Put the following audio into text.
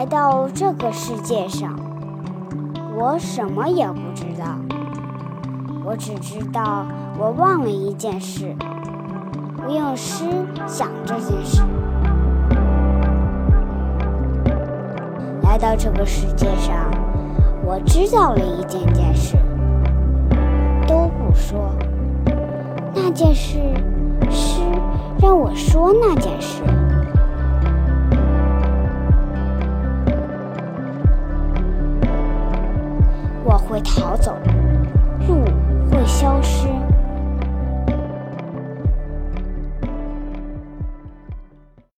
来到这个世界上，我什么也不知道。我只知道我忘了一件事，我用诗想这件事。来到这个世界上，我知道了一件件事，都不说。那件事，诗让我说那件事。逃走，路，